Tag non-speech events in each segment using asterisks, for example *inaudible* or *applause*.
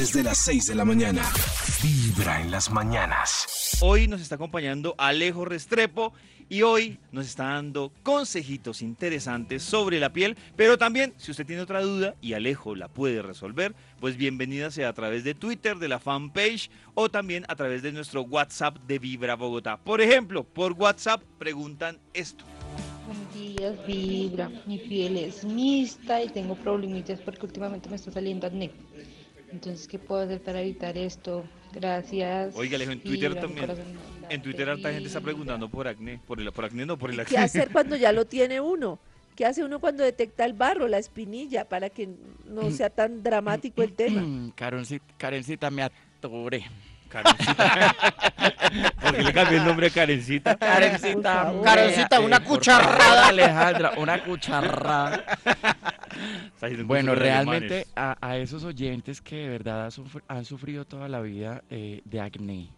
Desde las 6 de la mañana. Vibra en las mañanas. Hoy nos está acompañando Alejo Restrepo y hoy nos está dando consejitos interesantes sobre la piel, pero también si usted tiene otra duda y Alejo la puede resolver, pues bienvenida sea a través de Twitter, de la fanpage o también a través de nuestro WhatsApp de Vibra Bogotá. Por ejemplo, por WhatsApp preguntan esto. Buenos días, Vibra. Mi piel es mixta y tengo problemitas porque últimamente me está saliendo acné. Entonces, ¿qué puedo hacer para evitar esto? Gracias. Oiga, Alejo, en Twitter también. En Twitter harta gente está preguntando por acné, por el por acné no por el ¿Qué acné. hacer cuando ya lo *laughs* tiene uno? ¿Qué hace uno cuando detecta el barro, la espinilla, para que no sea *clears throat* tan dramático el tema? *clears throat* Karencita, Karencita, me atoré. Karencita. *laughs* ¿Por qué le cambió el nombre a Karencita? Karencita. Karencita, una cucharrada. Alejandra, una cucharrada. *laughs* Bueno, realmente a, a esos oyentes que de verdad han, sufri- han sufrido toda la vida eh, de acné,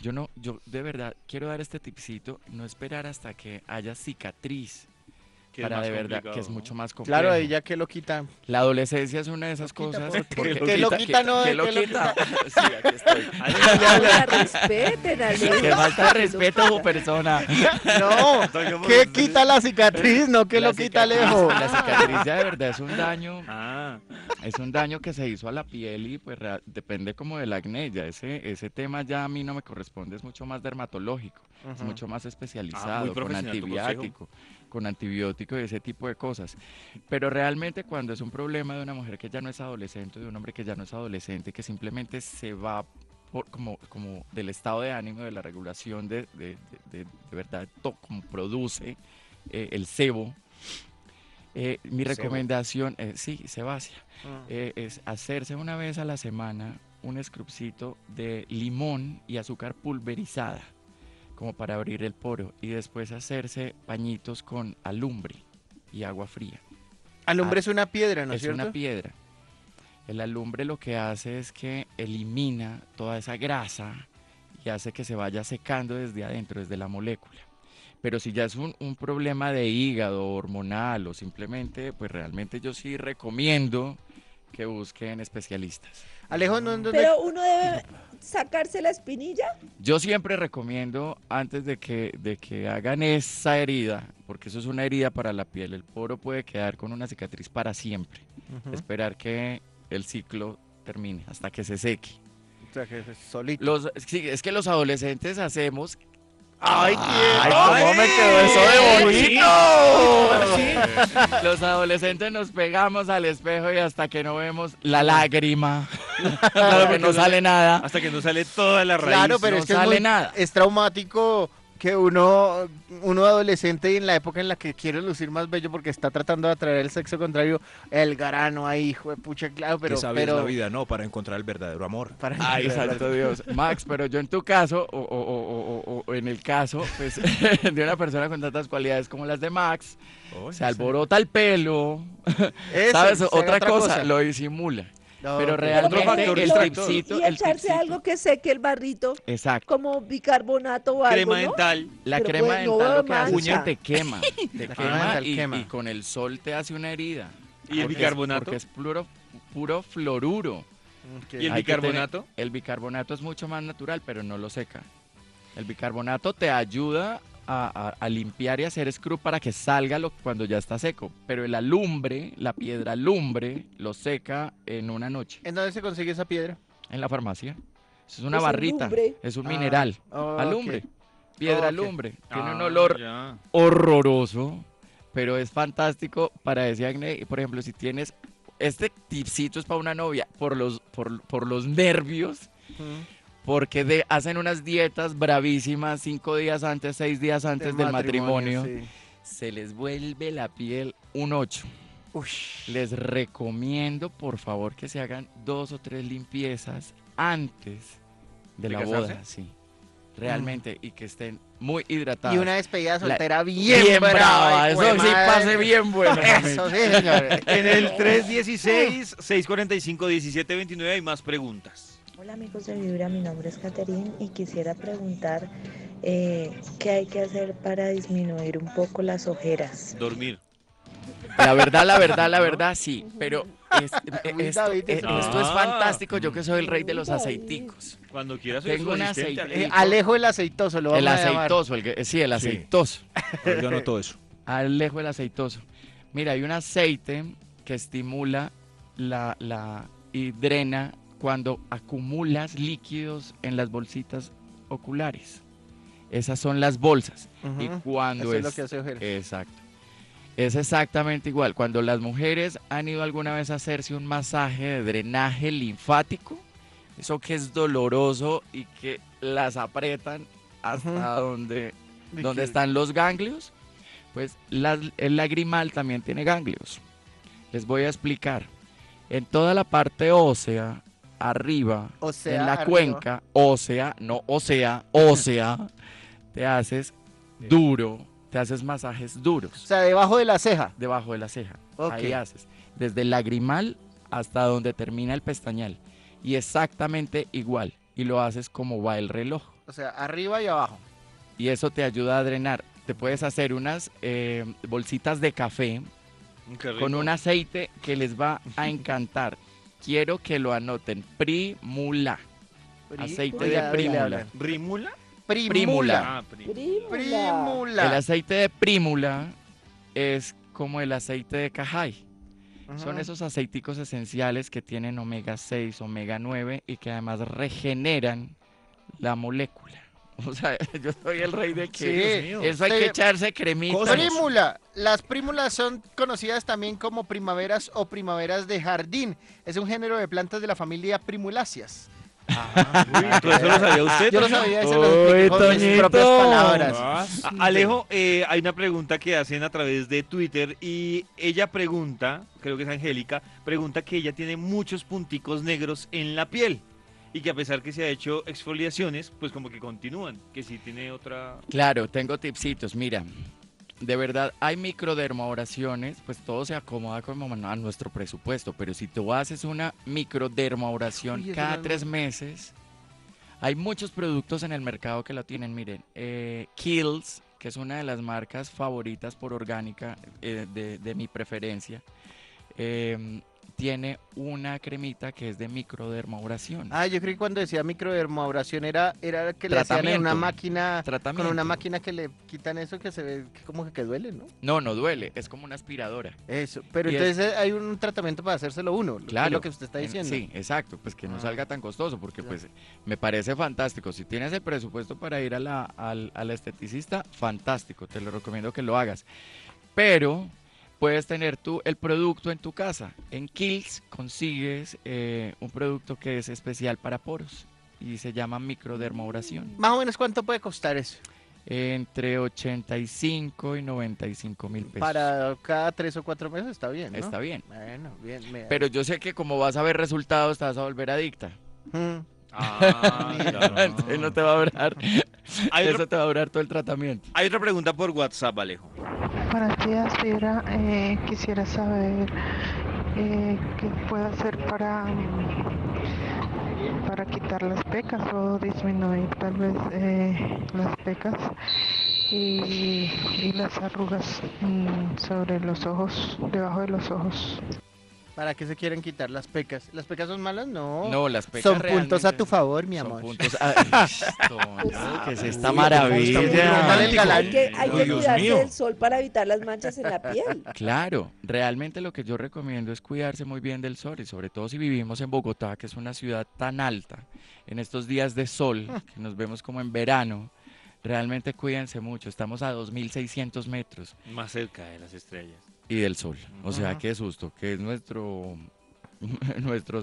yo no, yo de verdad quiero dar este tipcito, no esperar hasta que haya cicatriz Que es para de verdad, complicado, que es mucho más complejo. Claro, ahí ya que lo quita. La adolescencia es una de esas cosas. porque- que lo quita, no, que lo quita. *laughs* Sí, aquí estoy. Oiga, respeten a Que falta respeto a su persona. *laughs* No, que quita la cicatriz, no que La lo quita lejos. La cicatriz ya de verdad es un daño, Ah, es un daño que se hizo a la piel y pues depende como del acné. Ya ese, ese tema ya a mí no me corresponde, es mucho más dermatológico, es mucho más especializado, con antibiótico, con antibiótico y ese tipo de cosas. Pero realmente cuando es un problema de una mujer que ya no es adolescente, de un hombre que ya no es adolescente, que simplemente se va por, como, como del estado de ánimo, de la regulación de, de, de- verdad, to- como produce eh, el sebo. eh, mi recomendación, eh, sí, sebácea, Ah. eh, es hacerse una vez a la semana un scrubcito de limón y azúcar pulverizada, como para abrir el poro, y después hacerse pañitos con alumbre y agua fría. Alumbre es una piedra, ¿no es es cierto? una piedra. El alumbre lo que hace es que elimina toda esa grasa y hace que se vaya secando desde adentro, desde la molécula. Pero si ya es un, un problema de hígado hormonal o simplemente, pues realmente yo sí recomiendo que busquen especialistas. Alejo, ¿no? ¿dónde- Pero uno debe sacarse la espinilla. Yo siempre recomiendo antes de que, de que hagan esa herida, porque eso es una herida para la piel, el poro puede quedar con una cicatriz para siempre. Esperar que el ciclo termine hasta que se seque. O sea, que es solito. Los, sí, es que los adolescentes hacemos. ¡Ay, ¡Ay, quiero! cómo me quedó eso de ¡Ay, bonito! Los adolescentes nos pegamos al espejo y hasta que no vemos la lágrima, hasta que no sale nada. hasta que no sale toda la raíz. Claro, pero no es que es, sale muy- nada. es traumático que uno, uno adolescente y en la época en la que quiere lucir más bello porque está tratando de atraer el sexo contrario, el grano ahí, hijo de pucha, claro, pero... Esa pero la vida, ¿no? Para encontrar el verdadero amor. para- Ay, santo Dios. Max, pero yo en tu caso, o, o- o- o- o en el caso pues, *laughs* de una persona con tantas cualidades como las de Max, Oh, se alborota el pelo, Eso, ¿sabes? Otra, cosa, lo disimula. No, pero realmente factor, el tipcito, y el echarse algo que seque el barrito, Exacto. como bicarbonato o algo, Crema ¿no? dental. La Pero crema pues, no dental lo que hace es que mancha. te quema, *laughs* te quema dental y, quema. y con el sol te hace una herida. ¿Y el es- bicarbonato? porque es puro, puro fluoruro. ¿Y el Hay que tener- bicarbonato? El bicarbonato es mucho más natural, pero no lo seca. El bicarbonato te ayuda a, a- a limpiar y hacer scrub para que salga lo, cuando ya está seco. Pero el alumbre, la piedra alumbre, lo seca en una noche. ¿En dónde se consigue esa piedra? En la farmacia. Es una Es barrita. lumbre. Es un Ah, mineral. oh, ok. Alumbre. Piedra Ok. alumbre. Tiene un Ah, olor horroroso, pero es fantástico para ese acné. Por ejemplo, si tienes este tipcito es para una novia por los por, por los nervios. Porque de, hacen unas dietas bravísimas cinco días antes, seis días antes del, matrimonio. sí. Se les vuelve la piel un 8. Ush. Les recomiendo, por favor, que se hagan dos o tres limpiezas antes de, ¿De la casarse? boda, sí. Realmente, y que estén muy hidratadas. Y una despedida La- soltera bien, bien brava, eso sí madre. pase bien *laughs* bueno. Eso sí, señor. En el *laughs* 316-645-1729 hay más preguntas. Hola amigos de Vibra, mi nombre es Caterín y quisiera preguntar eh, qué hay que hacer para disminuir un poco las ojeras. Dormir. La verdad, la verdad, la verdad, sí. Pero es- *laughs* eh, esto, David, eso- esto es Ah. fantástico. Yo que soy el rey de los aceiticos. Cuando quieras soy Tengo un aceite. Alejo. Eh, Alejo el aceitoso, lo vamos El a llamar. aceitoso, el que, sí, el Sí. aceitoso. Yo noto eso. *laughs* Alejo el aceitoso. Mira, hay un aceite que estimula la, la y drena cuando acumulas líquidos en las bolsitas oculares. Esas son las bolsas. Ujú. Y cuando Eso es lo es- que hace ojeras. Exacto. Es exactamente igual. Cuando las mujeres han ido alguna vez a hacerse un masaje de drenaje linfático, eso que es doloroso y que las apretan hasta donde, De donde que- están los ganglios, pues la- el lagrimal también tiene ganglios. Les voy a explicar. En toda la parte ósea, arriba, O sea, en la arriba. cuenca ósea, no ósea, ósea, *laughs* te haces duro, te haces masajes O duros sea, debajo de la ceja. debajo de la ceja. Ahí haces. Desde el lagrimal hasta donde termina el pestañal. Y exactamente igual. Y lo haces como va el reloj. O sea, arriba y abajo. Y eso te ayuda a drenar. Te puedes hacer unas eh, bolsitas de café rico. con un aceite que les va a encantar. Quiero que lo anoten. Primula. Pri- Aceite de hablan. ¿Rimula? Primula. Ah, prim- Prímula. Primula. El aceite de prímula es como el aceite de cajay. Son esos aceiticos esenciales que tienen omega 6, omega 9 y que además regeneran la molécula. *laughs* O sea, *laughs* yo soy el rey de que Sí, eso hay Sí. que echarse cremita. Prímula. Las prímulas son conocidas también como primaveras o primaveras de jardín. Es un género de plantas de la familia Primulaceas. *laughs* ¿Todo eso lo sabía usted? Yo lo sabía, eso lo Uy, con mis propias palabras. A- Alejo, eh, hay una pregunta que hacen a través de Twitter y ella pregunta, creo que es Angélica, pregunta que ella tiene muchos punticos negros en la piel y que a pesar que se ha hecho exfoliaciones, pues como que continúan, que si tiene otra... Claro, tengo tipsitos. Mira, de verdad hay microdermabrasiones, pues todo se acomoda como a nuestro presupuesto, pero si tú haces una microdermabrasión Uy, cada tres meses, hay muchos productos en el mercado que lo tienen. Miren, eh, Kills, que es una de las marcas favoritas por orgánica eh, de, de mi preferencia, eh, tiene una cremita que es de microdermabrasión. Ah, yo creí que cuando decía microdermabrasión era, era que le hacían en una Tratamiento. máquina, con Tratamiento. una máquina que le quitan eso que se ve que como que, duele, ¿no? No, no duele, es como una aspiradora. Eso, pero Y es- entonces hay un tratamiento para hacérselo uno, lo- que es Claro. lo que usted está en- diciendo. Sí, exacto, pues que no Ah. salga tan costoso, porque Claro. pues me parece fantástico. Si tienes el presupuesto para ir a la, al, al esteticista, fantástico, te lo recomiendo que lo hagas. Pero puedes tener tú el producto en tu casa. En Kills consigues eh, un producto que es especial para poros y se llama microdermabrasión. Más o menos cuánto puede costar eso. Entre 85 y 95 mil pesos. Para cada tres o cuatro meses está bien, ¿no? Está bien. Bueno, bien. me- Pero yo sé que como vas a ver resultados, te vas a volver adicta. Mm. Ah, *laughs* claro. Entonces no te va a durar. Hay, Eso te va a durar todo el tratamiento. hay otra pregunta por WhatsApp, Alejo. Buenos días, Vibra. Eh, quisiera saber eh, qué puedo hacer para, para quitar las pecas o disminuir tal vez eh, las pecas y, y las arrugas mm, sobre los ojos, debajo de los ojos. ¿Para qué se quieren quitar las pecas? ¿Las pecas son malas? No. No, las pecas son puntos a tu favor, mi son amor. puntos a- *laughs* ¿Qué es esta maravilla? Hay que, hay que Dios cuidarse mío. del sol para evitar las manchas en la piel. *laughs* Claro, realmente lo que yo recomiendo es cuidarse muy bien del sol y sobre todo si vivimos en Bogotá, que es una ciudad tan alta, en estos días de sol, que nos vemos como en verano, realmente cuídense mucho, estamos a 2.600 metros Más cerca de las estrellas. Y del sol, o sea, Ajá. qué susto, que es nuestro, *laughs* nuestro,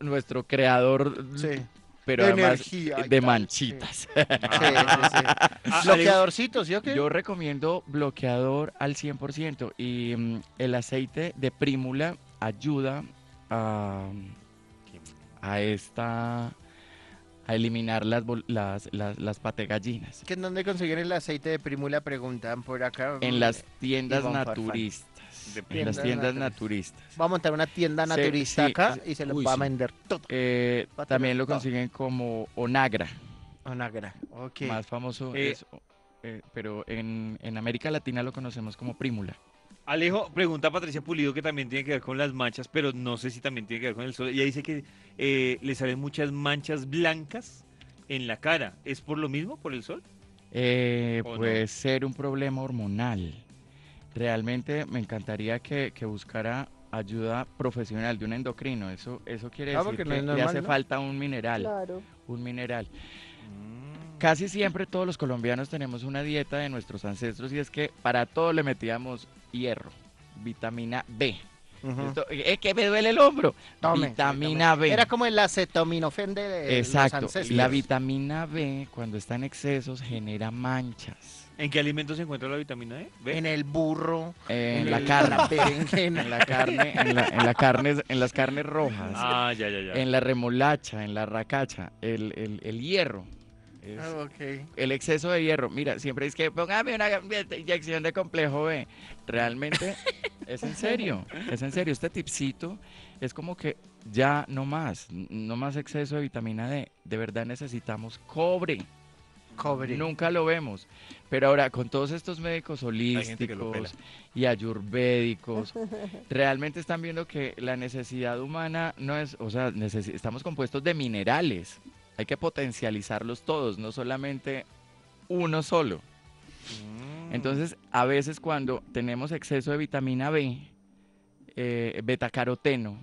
nuestro creador, Sí. pero De además energía de tal, manchitas. Sí, *laughs* sí, sí. Ah, Bloqueadorcitos, ¿sí o qué? Yo recomiendo bloqueador al 100% y mm, el aceite de prímula ayuda a, a esta a eliminar las, las, las, las pategallinas ¿Que en dónde consiguen el aceite de primula? Preguntan por acá. en las tiendas naturistas. De En las tiendas naturistas. Va a montar una tienda naturista sí, acá sí. y se los Uy, va a vender todo. Eh, también lo consiguen como Onagra, Onagra. Ok. más famoso Eh, es, eh, pero en, en América Latina lo conocemos como prímula. Alejo, pregunta a Patricia Pulido que también tiene que ver con las manchas, pero no sé si también tiene que ver con el sol. Ella dice que eh, le salen muchas manchas blancas en la cara. ¿Es por lo mismo, por el sol? Eh, puede ser un problema hormonal. Realmente me encantaría que, que buscara ayuda profesional de un endocrino. Eso, eso quiere Ah, decir que no le hace ¿no? falta un mineral. Claro. Un mineral. Mm. Casi siempre todos los colombianos tenemos una dieta de nuestros ancestros y es que para todo le metíamos hierro, vitamina B. Ujú. Esto- es que me duele el hombro. Tome, vitamina tome. B. Era como el acetaminofén de Exacto. los ancestros. La vitamina B cuando está en excesos genera manchas. ¿En qué alimentos se encuentra la vitamina E? ¿Ve? En el burro, En en la el- carne, la *laughs* en la carne, en, la- en la carne, en las carnes rojas, Ah, ya, ya, ya. en la remolacha, en la racacha, el, el- el hierro. Es- Ah, ok. el exceso de hierro. Mira, siempre es que póngame una inyección de complejo B. Realmente *laughs* es en serio, es en serio. Este tipcito es como que ya no más, no más exceso de vitamina D. De verdad necesitamos cobre. Cobre. Nunca lo vemos. Pero ahora, con todos estos médicos holísticos y ayurvédicos, *laughs* realmente están viendo que la necesidad humana no es, o sea, estamos compuestos de minerales. Hay que potencializarlos todos, no solamente uno solo. Mm. Entonces, a veces cuando tenemos exceso de vitamina B, eh, betacaroteno,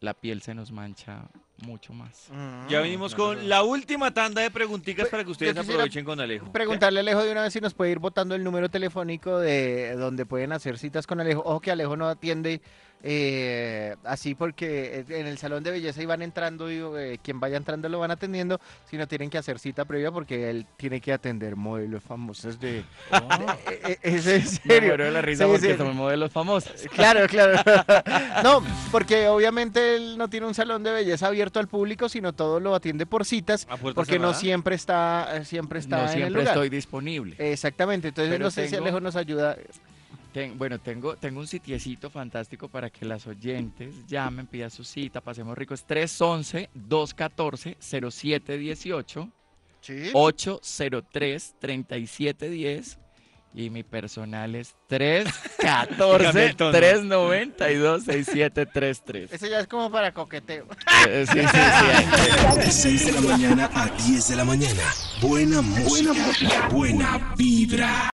la piel se nos mancha mucho más. Mm. Ya venimos con la última tanda de preguntitas Pues, para que ustedes aprovechen con Alejo. Preguntarle a Alejo de una vez si nos puede ir votando el número telefónico de donde pueden hacer citas con Alejo. Ojo que Alejo no atiende eh, así porque en el salón de belleza iban entrando y eh, quien vaya entrando lo van atendiendo, sino tienen que hacer cita previa porque él tiene que atender modelos famosos de... *laughs* Eh, eh, es en serio. de la risa Sí, porque sí. somos modelos famosos. *laughs* Claro, claro. *laughs* No, porque obviamente él no tiene un salón de belleza abierto al público, sino todo lo atiende por citas, ¿A puerta porque no siempre está, eh, siempre está no en el siempre lugar. estoy disponible. Exactamente, entonces Pero no sé si Alejo nos ayuda. Ten- bueno, tengo, tengo un sitiecito fantástico para que las oyentes llamen, pidan su cita, pasemos ricos. 311-214-0718, Sí. 803-3710 y mi personal es *laughs* Dígame el tono. 314-392-6733. Ese ya es como para coqueteo. Eh, sí, sí, sí. De 6 de la mañana a 10 de la mañana. Buena música. Buena vibra.